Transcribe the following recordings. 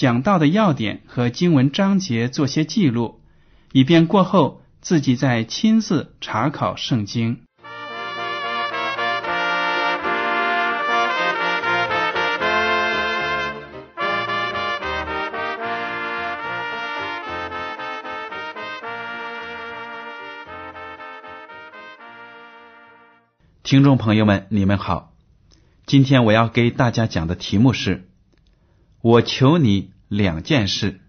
讲到的要点和经文章节做些记录，以便过后自己再亲自查考圣经。听众朋友们，你们好。今天我要给大家讲的题目是：我求你两件事。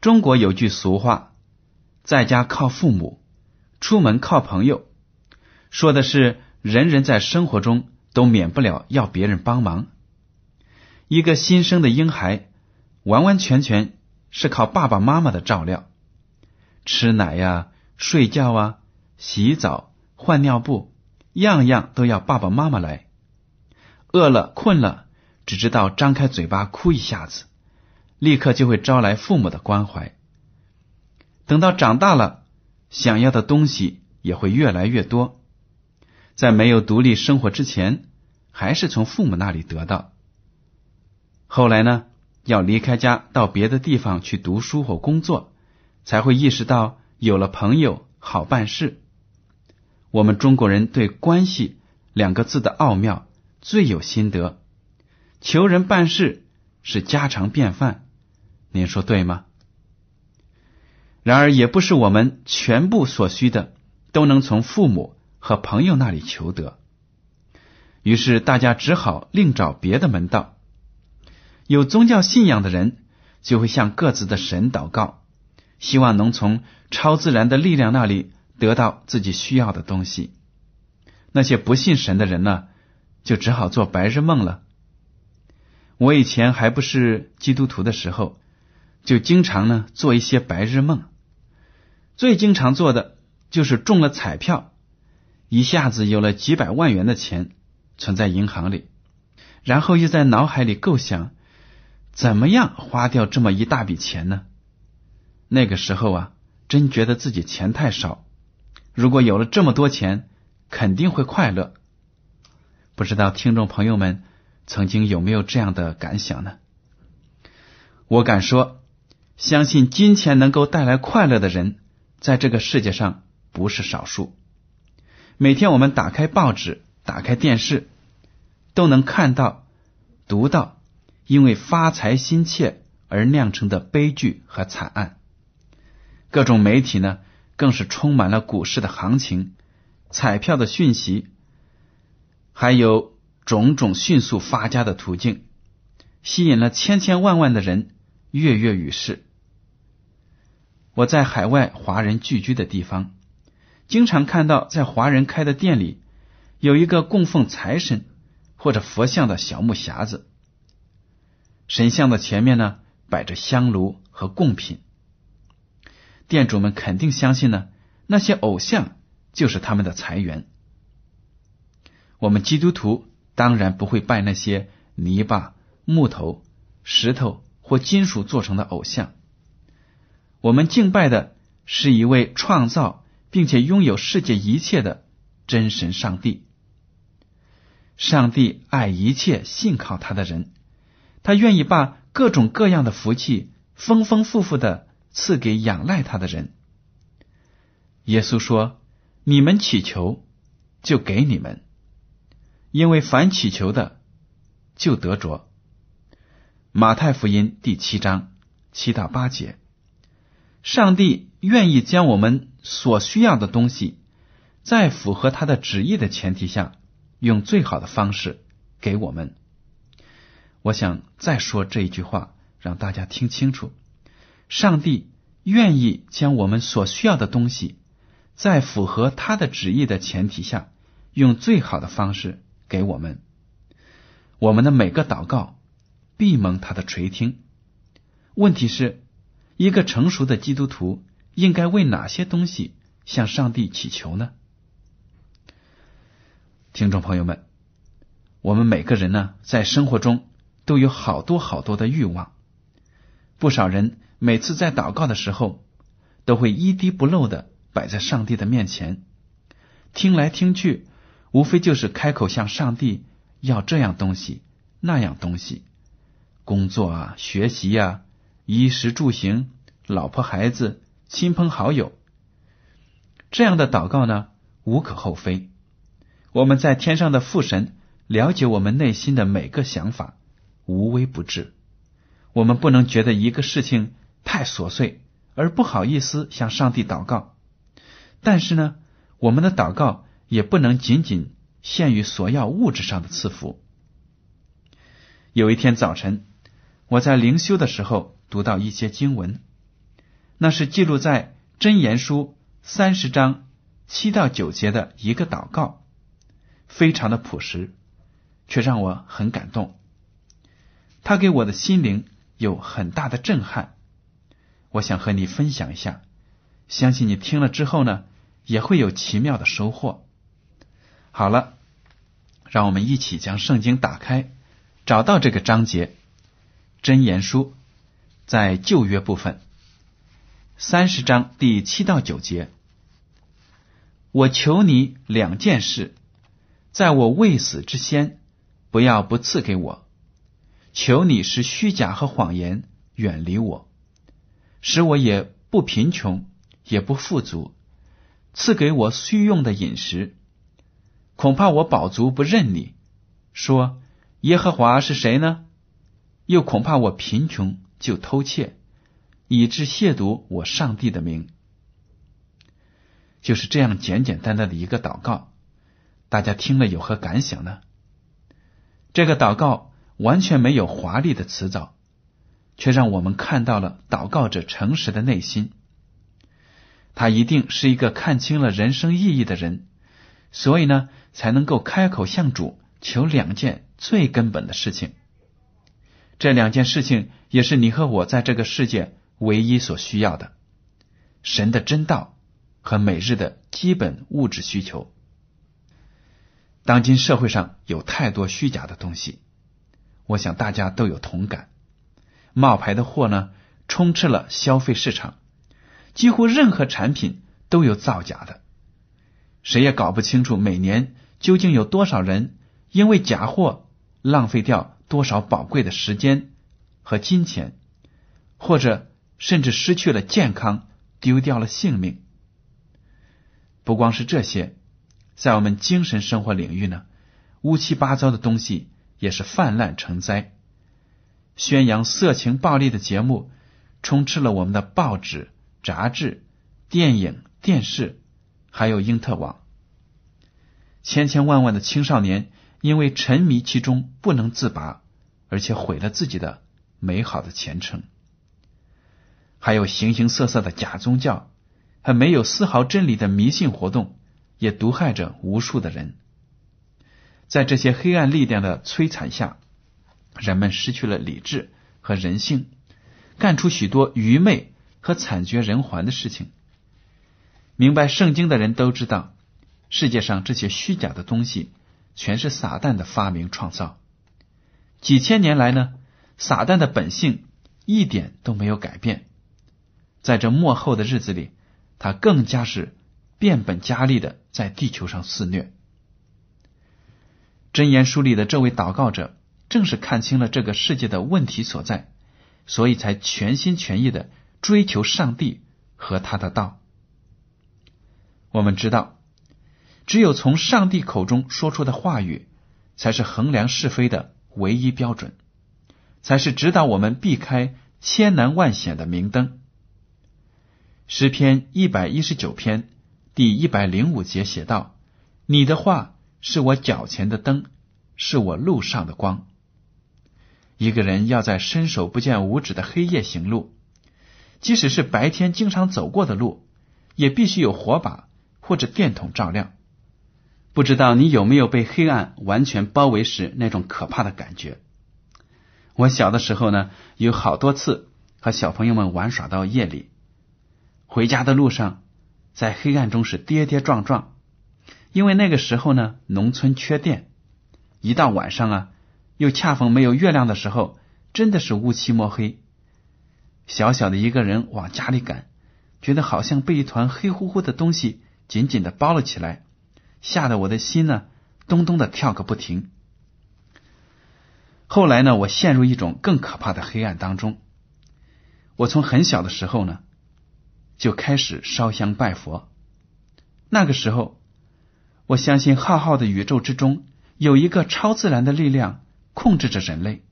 中国有句俗话，在家靠父母，出门靠朋友，说的是人人在生活中都免不了要别人帮忙。一个新生的婴孩，完完全全是靠爸爸妈妈的照料，吃奶呀、睡觉啊、洗澡。换尿布，样样都要爸爸妈妈来。饿了困了，只知道张开嘴巴哭一下子，立刻就会招来父母的关怀。等到长大了，想要的东西也会越来越多。在没有独立生活之前，还是从父母那里得到。后来呢，要离开家到别的地方去读书或工作，才会意识到有了朋友好办事。我们中国人对“关系”两个字的奥妙最有心得，求人办事是家常便饭，您说对吗？然而，也不是我们全部所需的都能从父母和朋友那里求得，于是大家只好另找别的门道。有宗教信仰的人就会向各自的神祷告，希望能从超自然的力量那里。得到自己需要的东西，那些不信神的人呢，就只好做白日梦了。我以前还不是基督徒的时候，就经常呢做一些白日梦。最经常做的就是中了彩票，一下子有了几百万元的钱存在银行里，然后又在脑海里构想，怎么样花掉这么一大笔钱呢？那个时候啊，真觉得自己钱太少。如果有了这么多钱，肯定会快乐。不知道听众朋友们曾经有没有这样的感想呢？我敢说，相信金钱能够带来快乐的人，在这个世界上不是少数。每天我们打开报纸、打开电视，都能看到、读到因为发财心切而酿成的悲剧和惨案。各种媒体呢？更是充满了股市的行情、彩票的讯息，还有种种迅速发家的途径，吸引了千千万万的人跃跃欲试。我在海外华人聚居的地方，经常看到在华人开的店里有一个供奉财神或者佛像的小木匣子，神像的前面呢摆着香炉和贡品。店主们肯定相信呢，那些偶像就是他们的财源。我们基督徒当然不会拜那些泥巴、木头、石头或金属做成的偶像。我们敬拜的是一位创造并且拥有世界一切的真神上帝。上帝爱一切信靠他的人，他愿意把各种各样的福气丰丰富富的。赐给仰赖他的人。耶稣说：“你们祈求，就给你们，因为凡祈求的，就得着；马太福音第七章七到八节，上帝愿意将我们所需要的东西，在符合他的旨意的前提下，用最好的方式给我们。我想再说这一句话，让大家听清楚：上帝愿意将我们所需要的东西，在符合他的旨意的前提下，用最好的方式给我们。我们的每个祷告必蒙他的垂听。问题是，一个成熟的基督徒应该为哪些东西向上帝祈求呢？听众朋友们，我们每个人呢，在生活中都有好多好多的欲望。不少人每次在祷告的时候，都会一滴不漏的摆在上帝的面前，听来听去，无非就是开口向上帝。要这样东西，那样东西，工作啊，学习呀，衣食住行，老婆孩子，亲朋好友，这样的祷告呢，无可厚非。我们在天上的父神了解我们内心的每个想法，无微不至。我们不能觉得一个事情太琐碎而不好意思向上帝祷告，但是呢，我们的祷告也不能仅仅。限于索要物质上的赐福。有一天早晨，我在灵修的时候读到一些经文，那是记录在真言书三十章七到九节的一个祷告，非常的朴实，却让我很感动。他给我的心灵有很大的震撼，我想和你分享一下，相信你听了之后呢，也会有奇妙的收获。好了，让我们一起将圣经打开，找到这个章节《真言书》在旧约部分三十章第七到九节。我求你两件事，在我未死之先，不要不赐给我。求你使虚假和谎言远离我，使我也不贫穷，也不富足，赐给我需用的饮食。恐怕我宝足不认你，说耶和华是谁呢？又恐怕我贫穷就偷窃，以致亵渎我上帝的名。就是这样简简单单的一个祷告，大家听了有何感想呢？这个祷告完全没有华丽的辞藻，却让我们看到了祷告者诚实的内心。他一定是一个看清了人生意义的人，所以呢。才能够开口向主求两件最根本的事情。这两件事情也是你和我在这个世界唯一所需要的：神的真道和每日的基本物质需求。当今社会上有太多虚假的东西，我想大家都有同感。冒牌的货呢，充斥了消费市场，几乎任何产品都有造假的，谁也搞不清楚每年。究竟有多少人因为假货浪费掉多少宝贵的时间和金钱，或者甚至失去了健康，丢掉了性命？不光是这些，在我们精神生活领域呢，乌七八糟的东西也是泛滥成灾。宣扬色情暴力的节目充斥了我们的报纸、杂志、电影、电视，还有英特网。千千万万的青少年因为沉迷其中不能自拔，而且毁了自己的美好的前程。还有形形色色的假宗教和没有丝毫真理的迷信活动，也毒害着无数的人。在这些黑暗力量的摧残下，人们失去了理智和人性，干出许多愚昧和惨绝人寰的事情。明白圣经的人都知道。世界上这些虚假的东西，全是撒旦的发明创造。几千年来呢，撒旦的本性一点都没有改变。在这末后的日子里，他更加是变本加厉的在地球上肆虐。真言书里的这位祷告者，正是看清了这个世界的问题所在，所以才全心全意的追求上帝和他的道。我们知道。只有从上帝口中说出的话语，才是衡量是非的唯一标准。才是指导我们避开千难万险的明灯。诗篇一百一十九篇第一百零五节写道：“你的话是我脚前的灯，是我路上的光。”一个人要在伸手不见五指的黑夜行路，即使是白天经常走过的路，也必须有火把或者电筒照亮。不知道你有没有被黑暗完全包围时那种可怕的感觉？我小的时候呢，有好多次和小朋友们玩耍到夜里，回家的路上，在黑暗中是跌跌撞撞，因为那个时候呢，农村缺电，一到晚上啊。又恰逢没有月亮的时候，真的是乌漆抹黑。小小的一个人往家里赶，觉得好像被一团黑乎乎的东西紧紧的包了起来，吓得我的心呢咚咚的跳个不停。后来呢，我陷入一种更可怕的黑暗当中。我从很小的时候呢就开始烧香拜佛。那个时候，我相信浩浩的宇宙之中有一个超自然的力量。控制着人类，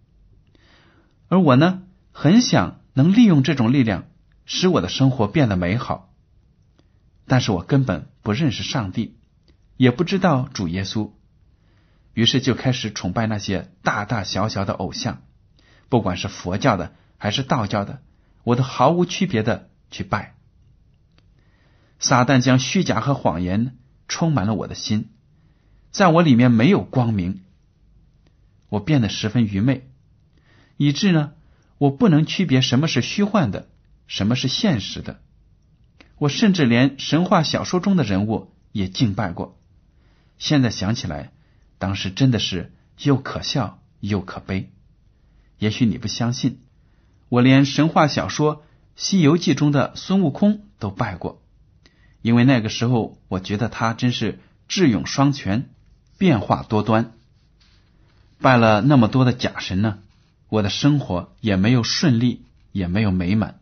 而我呢，很想能利用这种力量，使我的生活变得美好。但是我根本不认识上帝，也不知道主耶稣，于是就开始崇拜那些大大小小的偶像，不管是佛教的还是道教的，我都毫无区别的去拜。撒旦将虚假和谎言充满了我的心，在我里面没有光明。我变得十分愚昧，以致呢，我不能区别什么是虚幻的，什么是现实的。我甚至连神话小说中的人物也敬拜过。现在想起来，当时真的是又可笑又可悲。也许你不相信，我连神话小说《西游记》中的孙悟空都拜过，因为那个时候我觉得他真是智勇双全，变化多端。拜了那么多的假神呢，我的生活也没有顺利，也没有美满，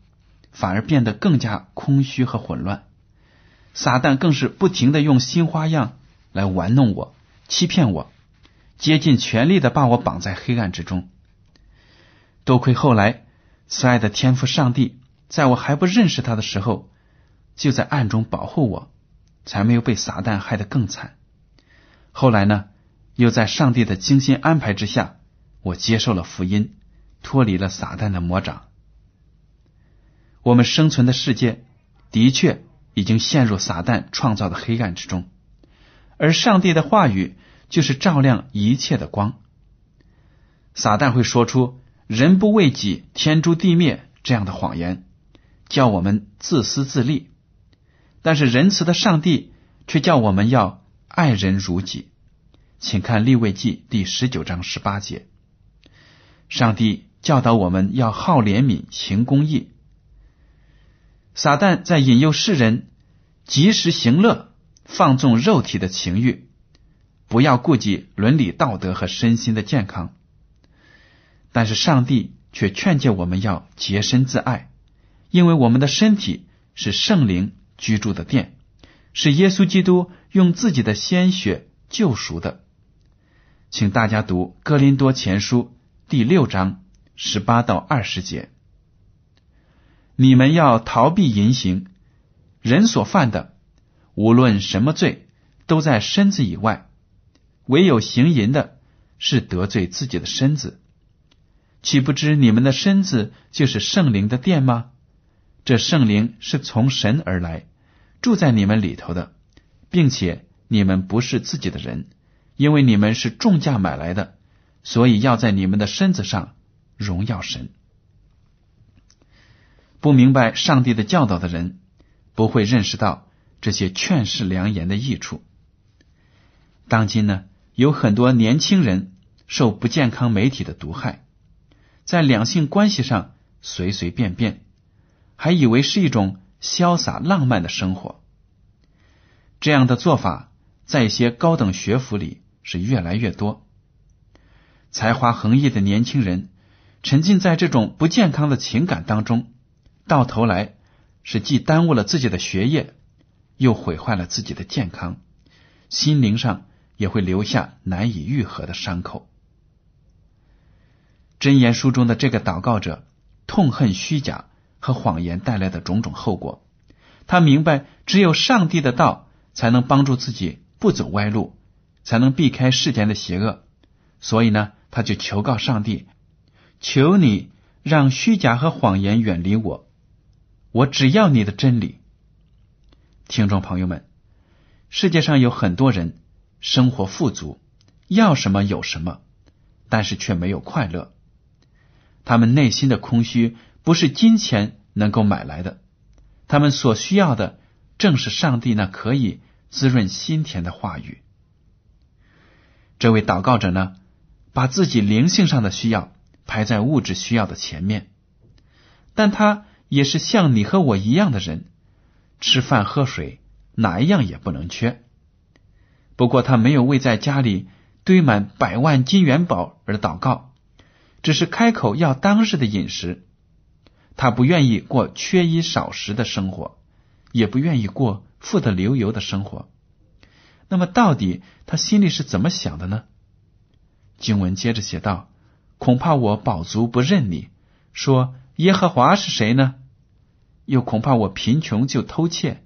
反而变得更加空虚和混乱。撒旦更是不停的用新花样来玩弄我、欺骗我，竭尽全力的把我绑在黑暗之中。多亏后来慈爱的天父上帝，在我还不认识他的时候，就在暗中保护我，才没有被撒旦害得更惨。后来呢？又在上帝的精心安排之下，我接受了福音，脱离了撒旦的魔掌。我们生存的世界的确已经陷入撒旦创造的黑暗之中，而上帝的话语就是照亮一切的光。撒旦会说出“人不为己，天诛地灭”这样的谎言，叫我们自私自利；但是仁慈的上帝却叫我们要爱人如己。请看立位记第十九章十八节，上帝教导我们要好怜悯、行公义。撒旦在引诱世人及时行乐，放纵肉体的情欲，不要顾及伦理道德和身心的健康。但是上帝却劝诫我们要洁身自爱，因为我们的身体是圣灵居住的殿，是耶稣基督用自己的鲜血救赎的。请大家读《哥林多前书》第六章十八到二十节。你们要逃避淫行，人所犯的，无论什么罪，都在身子以外；唯有行淫的，是得罪自己的身子。岂不知你们的身子就是圣灵的殿吗？这圣灵是从神而来，住在你们里头的，并且你们不是自己的人。因为你们是重价买来的，所以要在你们的身子上荣耀神。不明白上帝的教导的人，不会认识到这些劝世良言的益处。当今呢，有很多年轻人受不健康媒体的毒害，在两性关系上随随便便，还以为是一种潇洒浪漫的生活。这样的做法，在一些高等学府里。是越来越多，才华横溢的年轻人沉浸在这种不健康的情感当中，到头来是既耽误了自己的学业，又毁坏了自己的健康，心灵上也会留下难以愈合的伤口。箴言书中的这个祷告者痛恨虚假和谎言带来的种种后果，他明白只有上帝的道才能帮助自己不走歪路，才能避开世间的邪恶，所以呢，他就求告上帝：“求你让虚假和谎言远离我，我只要你的真理。”听众朋友们，世界上有很多人生活富足，要什么有什么，但是却没有快乐。他们内心的空虚不是金钱能够买来的，他们所需要的正是上帝那可以滋润心田的话语。这位祷告者呢，把自己灵性上的需要排在物质需要的前面，但他也是像你和我一样的人，吃饭喝水哪一样也不能缺。不过他没有为在家里堆满百万金元宝而祷告。只是开口要当日的饮食，他不愿意过缺衣少食的生活，也不愿意过富得流油的生活。那么，到底他心里是怎么想的呢？经文接着写道：“恐怕我饱足不认你，说耶和华是谁呢？又恐怕我贫穷就偷窃，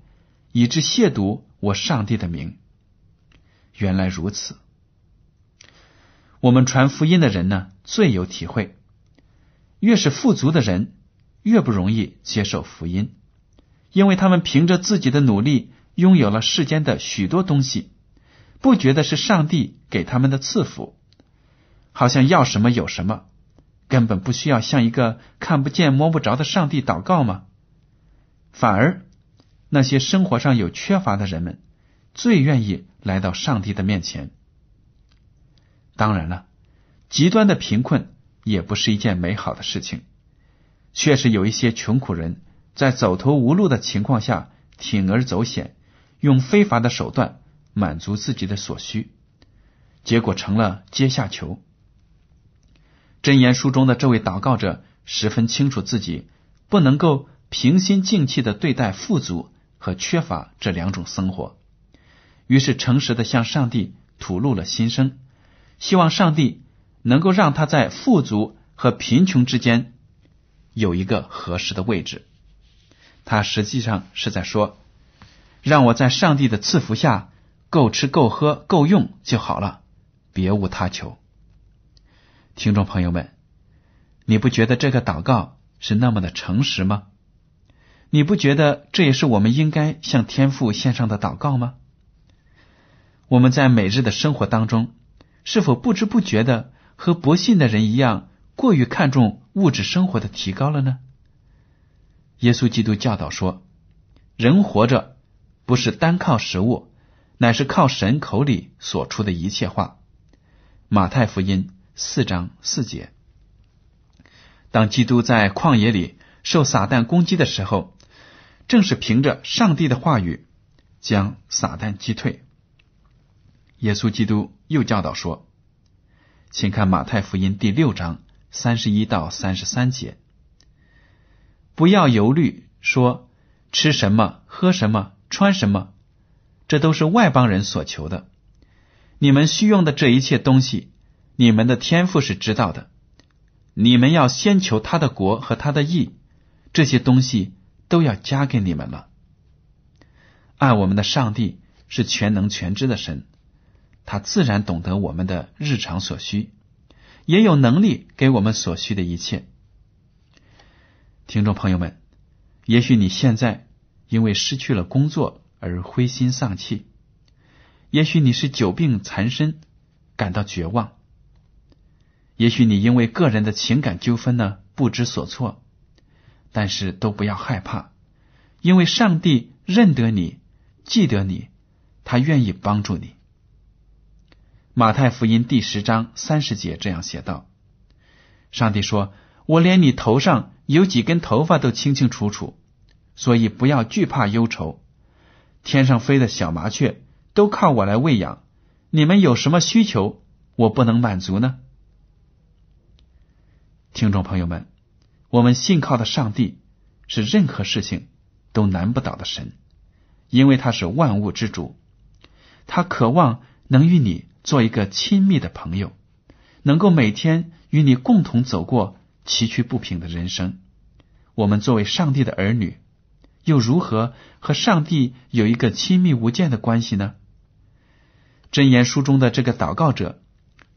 以致亵渎我上帝的名。原来如此。”我们传福音的人呢，最有体会。越是富足的人，越不容易接受福音，因为他们凭着自己的努力拥有了世间的许多东西，不觉得是上帝给他们的赐福，好像要什么有什么，根本不需要向一个看不见摸不着的上帝祷告吗？反而，那些生活上有缺乏的人们，最愿意来到上帝的面前。当然了，极端的贫困也不是一件美好的事情。确实有一些穷苦人在走投无路的情况下铤而走险，用非法的手段满足自己的所需，结果成了阶下囚。真言书中的这位祷告者十分清楚自己不能够平心静气的对待富足和缺乏这两种生活，于是诚实的向上帝吐露了心声。希望上帝能够让他在富足和贫穷之间有一个合适的位置。他实际上是在说：“让我在上帝的赐福下够吃够喝够用就好了，别无他求。”听众朋友们，你不觉得这个祷告是那么的诚实吗？你不觉得这也是我们应该向天父献上的祷告吗？我们在每日的生活当中。是否不知不觉的和不信的人一样，过于看重物质生活的提高了呢？耶稣基督教导说：“人活着不是单靠食物，乃是靠神口里所出的一切话。”马太福音四章四节。当基督在旷野里受撒旦攻击的时候，正是凭着上帝的话语将撒旦击退。耶稣基督又教导说：“请看马太福音第六章三十一到三十三节，不要忧虑，说吃什么、喝什么、穿什么，这都是外邦人所求的。你们需用的这一切东西，你们的天赋是知道的。你们要先求他的国和他的义，这些东西都要加给你们了。按我们的上帝是全能全知的神。”他自然懂得我们的日常所需，也有能力给我们所需的一切。听众朋友们，也许你现在因为失去了工作而灰心丧气，也许你是久病缠身，感到绝望，也许你因为个人的情感纠纷呢不知所措，但是都不要害怕，因为上帝认得你，记得你，他愿意帮助你。马太福音第十章三十节这样写道：“上帝说，我连你头上有几根头发都清清楚楚，所以不要惧怕忧愁。天上飞的小麻雀都靠我来喂养，你们有什么需求，我不能满足呢？”听众朋友们，我们信靠的上帝是任何事情都难不倒的神，因为他是万物之主，他渴望能与你。做一个亲密的朋友，能够每天与你共同走过崎岖不平的人生。我们作为上帝的儿女，又如何和上帝有一个亲密无间的关系呢？箴言书中的这个祷告者，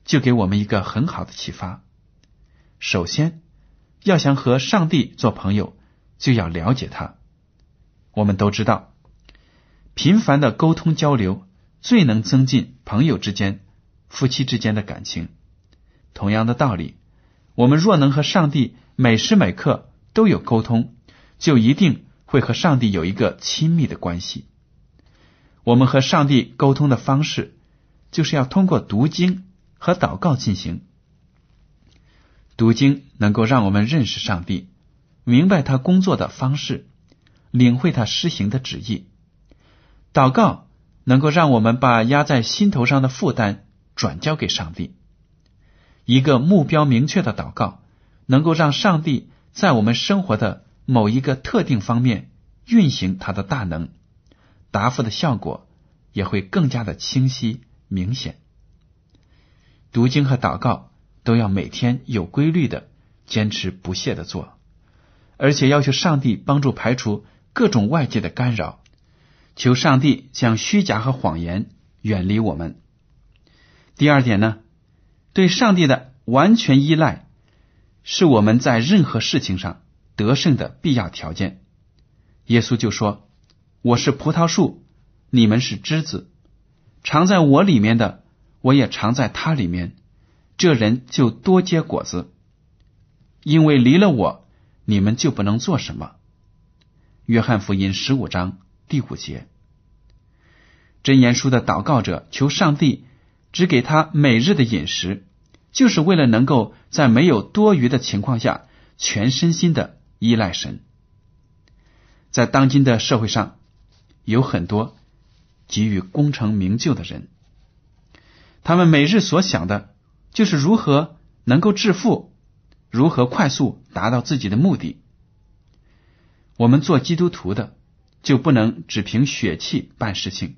就给我们一个很好的启发。首先，要想和上帝做朋友，就要了解他。我们都知道，频繁的沟通交流最能增进朋友之间、夫妻之间的感情。同样的道理，我们若能和上帝每时每刻都有沟通，就一定会和上帝有一个亲密的关系。我们和上帝沟通的方式，就是要通过读经和祷告进行。读经能够让我们认识上帝，明白他工作的方式，领会他施行的旨意；祷告能够让我们把压在心头上的负担转交给上帝。一个目标明确的祷告，能够让上帝在我们生活的某一个特定方面运行他的大能，答复的效果也会更加的清晰明显。读经和祷告都要每天有规律的坚持不懈的做，而且要求上帝帮助排除各种外界的干扰，求上帝将虚假和谎言远离我们。第二点呢？对上帝的完全依赖，是我们在任何事情上得胜的必要条件。耶稣就说：“我是葡萄树，你们是枝子，藏在我里面的，我也藏在他里面。这人就多结果子，因为离了我，你们就不能做什么。”约翰福音十五章第五节。真言书的祷告者求上帝。只给他每日的饮食，就是为了能够在没有多余的情况下，全身心的依赖神。在当今的社会上，有很多急于功成名就的人，他们每日所想的，就是如何能够致富，如何快速达到自己的目的。我们做基督徒的，就不能只凭血气办事情。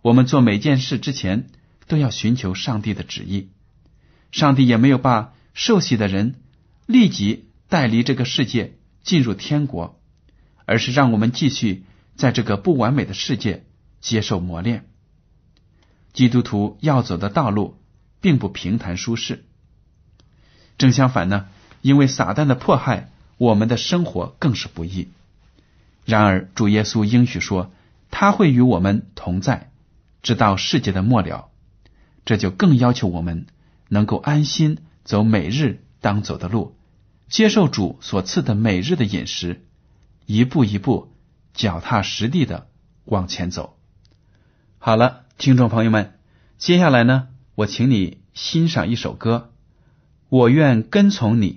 我们做每件事之前，都要寻求上帝的旨意，上帝也没有把受洗的人立即带离这个世界进入天国，而是让我们继续在这个不完美的世界接受磨练。基督徒要走的道路并不平坦舒适，正相反呢，因为撒旦的迫害，我们的生活更是不易。然而主耶稣应许说，他会与我们同在，直到世界的末了。这就更要求我们能够安心走每日当走的路，接受主所赐的每日的饮食，一步一步脚踏实地的往前走。好了，听众朋友们，接下来呢，我请你欣赏一首歌，《我愿跟从你》。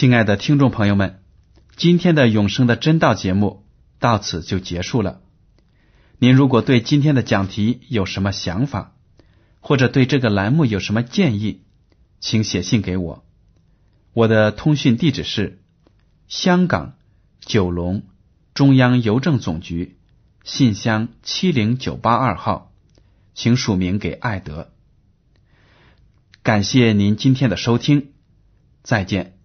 亲爱的听众朋友们，今天的永生的真道节目到此就结束了。您如果对今天的讲题有什么想法，或者对这个栏目有什么建议，请写信给我。我的通讯地址是香港九龙中央邮政总局信箱七零九八二号，请署名给艾德。感谢您今天的收听，再见。